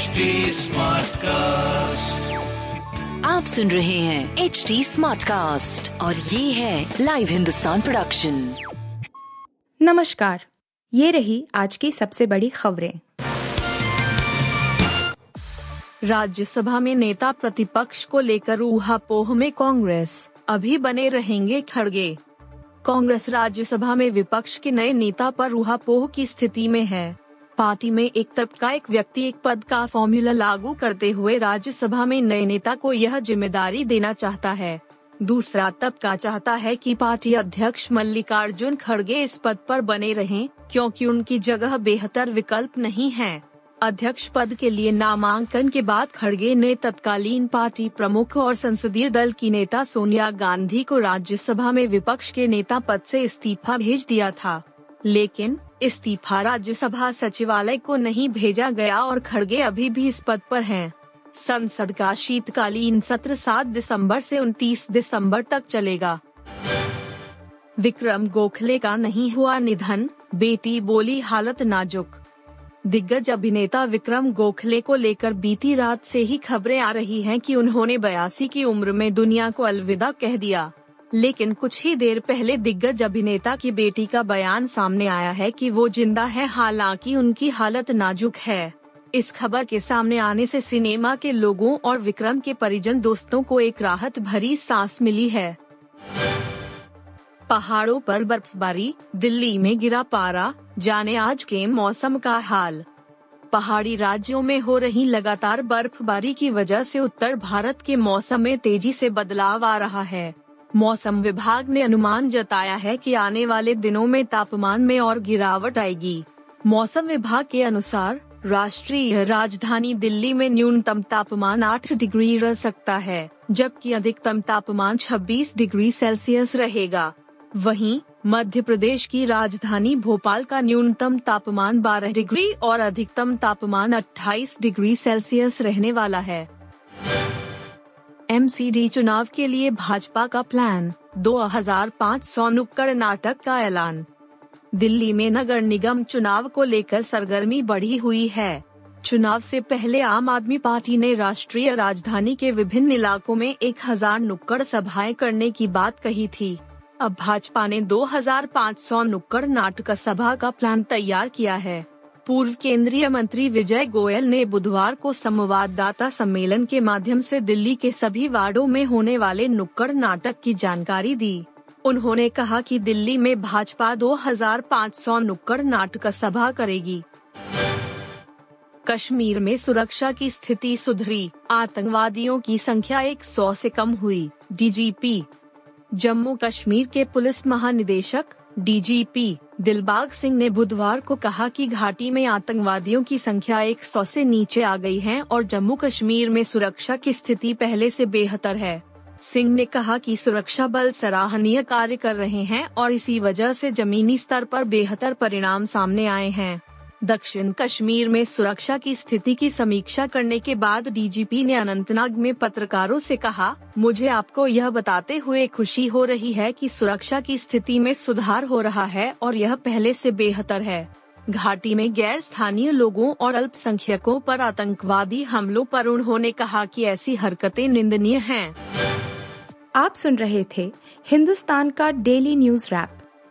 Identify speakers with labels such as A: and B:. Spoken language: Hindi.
A: HD कास्ट
B: आप सुन रहे हैं एच डी स्मार्ट कास्ट और ये है लाइव हिंदुस्तान प्रोडक्शन
C: नमस्कार ये रही आज की सबसे बड़ी खबरें।
D: राज्यसभा में नेता प्रतिपक्ष को लेकर ऊहापोह में कांग्रेस अभी बने रहेंगे खड़गे। कांग्रेस राज्यसभा में विपक्ष के नए नेता पर ऊहापोह की स्थिति में है। पार्टी में एक तबका एक व्यक्ति एक पद का फॉर्मूला लागू करते हुए राज्यसभा में नए नेता को यह ज़िम्मेदारी देना चाहता है। दूसरा तबका चाहता है कि पार्टी अध्यक्ष मल्लिकार्जुन खड़गे इस पद पर बने रहें, क्योंकि उनकी जगह बेहतर विकल्प नहीं है। अध्यक्ष पद के लिए नामांकन के बाद खड़गे ने तत्कालीन पार्टी प्रमुख और संसदीय दल की नेता सोनिया गांधी को राज्यसभा में विपक्ष के नेता पद से इस्तीफा भेज दिया था। लेकिन इस्तीफा राज्यसभा सचिवालय को नहीं भेजा गया और खड़गे अभी भी इस पद पर हैं। संसद का शीतकालीन सत्र 7 दिसंबर से 29 दिसंबर तक चलेगा। विक्रम गोखले का नहीं हुआ निधन, बेटी बोली हालत नाजुक। दिग्गज अभिनेता विक्रम गोखले को लेकर बीती रात से ही खबरें आ रही हैं कि उन्होंने बयासी की उम्र में दुनिया को अलविदा कह दिया। लेकिन कुछ ही देर पहले दिग्गज अभिनेता की बेटी का बयान सामने आया है कि वो ज़िंदा है, हालाँकि उनकी हालत नाजुक है। इस खबर के सामने आने से सिनेमा के लोगों और विक्रम के परिजन दोस्तों को एक राहत भरी सांस मिली है। पहाड़ों पर बर्फबारी, दिल्ली में गिरा पारा, जाने आज के मौसम का हाल। पहाड़ी राज्यों में हो रही लगातार बर्फबारी की वजह से उत्तर भारत के मौसम में तेज़ी से बदलाव आ रहा है। मौसम विभाग ने अनुमान जताया है कि आने वाले दिनों में तापमान में और गिरावट आएगी। मौसम विभाग के अनुसार, राष्ट्रीय राजधानी दिल्ली में न्यूनतम तापमान 8 डिग्री रह सकता है, जबकि अधिकतम तापमान 26 डिग्री सेल्सियस रहेगा। वहीं, मध्य प्रदेश की राजधानी भोपाल का न्यूनतम तापमान 12 डिग्री और अधिकतम तापमान 28 डिग्री सेल्सियस रहने वाला है। एमसीडी चुनाव के लिए भाजपा का प्लान 2500 नुक्कड़ नाटक का ऐलान। दिल्ली में नगर निगम चुनाव को लेकर सरगर्मी बढ़ी हुई है। चुनाव से पहले आम आदमी पार्टी ने राष्ट्रीय राजधानी के विभिन्न इलाकों में 1000 नुक्कड़ सभाएँ करने की बात कही थी। अब भाजपा ने 2500 नुक्कड़ नाटक सभा का प्लान तैयार किया है। पूर्व केंद्रीय मंत्री विजय गोयल ने बुधवार को संवाददाता सम्मेलन के माध्यम से दिल्ली के सभी वार्डों में होने वाले नुक्कड़ नाटक की जानकारी दी। उन्होंने कहा कि दिल्ली में भाजपा 2500 नुक्कड़ नाटक सभा करेगी। कश्मीर में सुरक्षा की स्थिति सुधरी। आतंकवादियों की संख्या 100 से कम हुई। डीजीपी, जम्मू कश्मीर के पुलिस महानिदेशक, डीजीपी दिलबाग सिंह ने बुधवार को कहा कि घाटी में आतंकवादियों की संख्या 100 से नीचे आ गई है और जम्मू कश्मीर में सुरक्षा की स्थिति पहले से बेहतर है। सिंह ने कहा कि सुरक्षा बल सराहनीय कार्य कर रहे हैं और इसी वजह से जमीनी स्तर पर बेहतर परिणाम सामने आए हैं। दक्षिण कश्मीर में सुरक्षा की स्थिति की समीक्षा करने के बाद डीजीपी ने अनंतनाग में पत्रकारों से कहा, मुझे आपको यह बताते हुए खुशी हो रही है कि सुरक्षा की स्थिति में सुधार हो रहा है और यह पहले से बेहतर है घाटी में गैर स्थानीय लोगों और अल्पसंख्यकों पर आतंकवादी हमलों पर उन्होंने कहा कि ऐसी हरकतें निंदनीय हैं।
C: आप सुन रहे थे हिंदुस्तान का डेली न्यूज़ रैप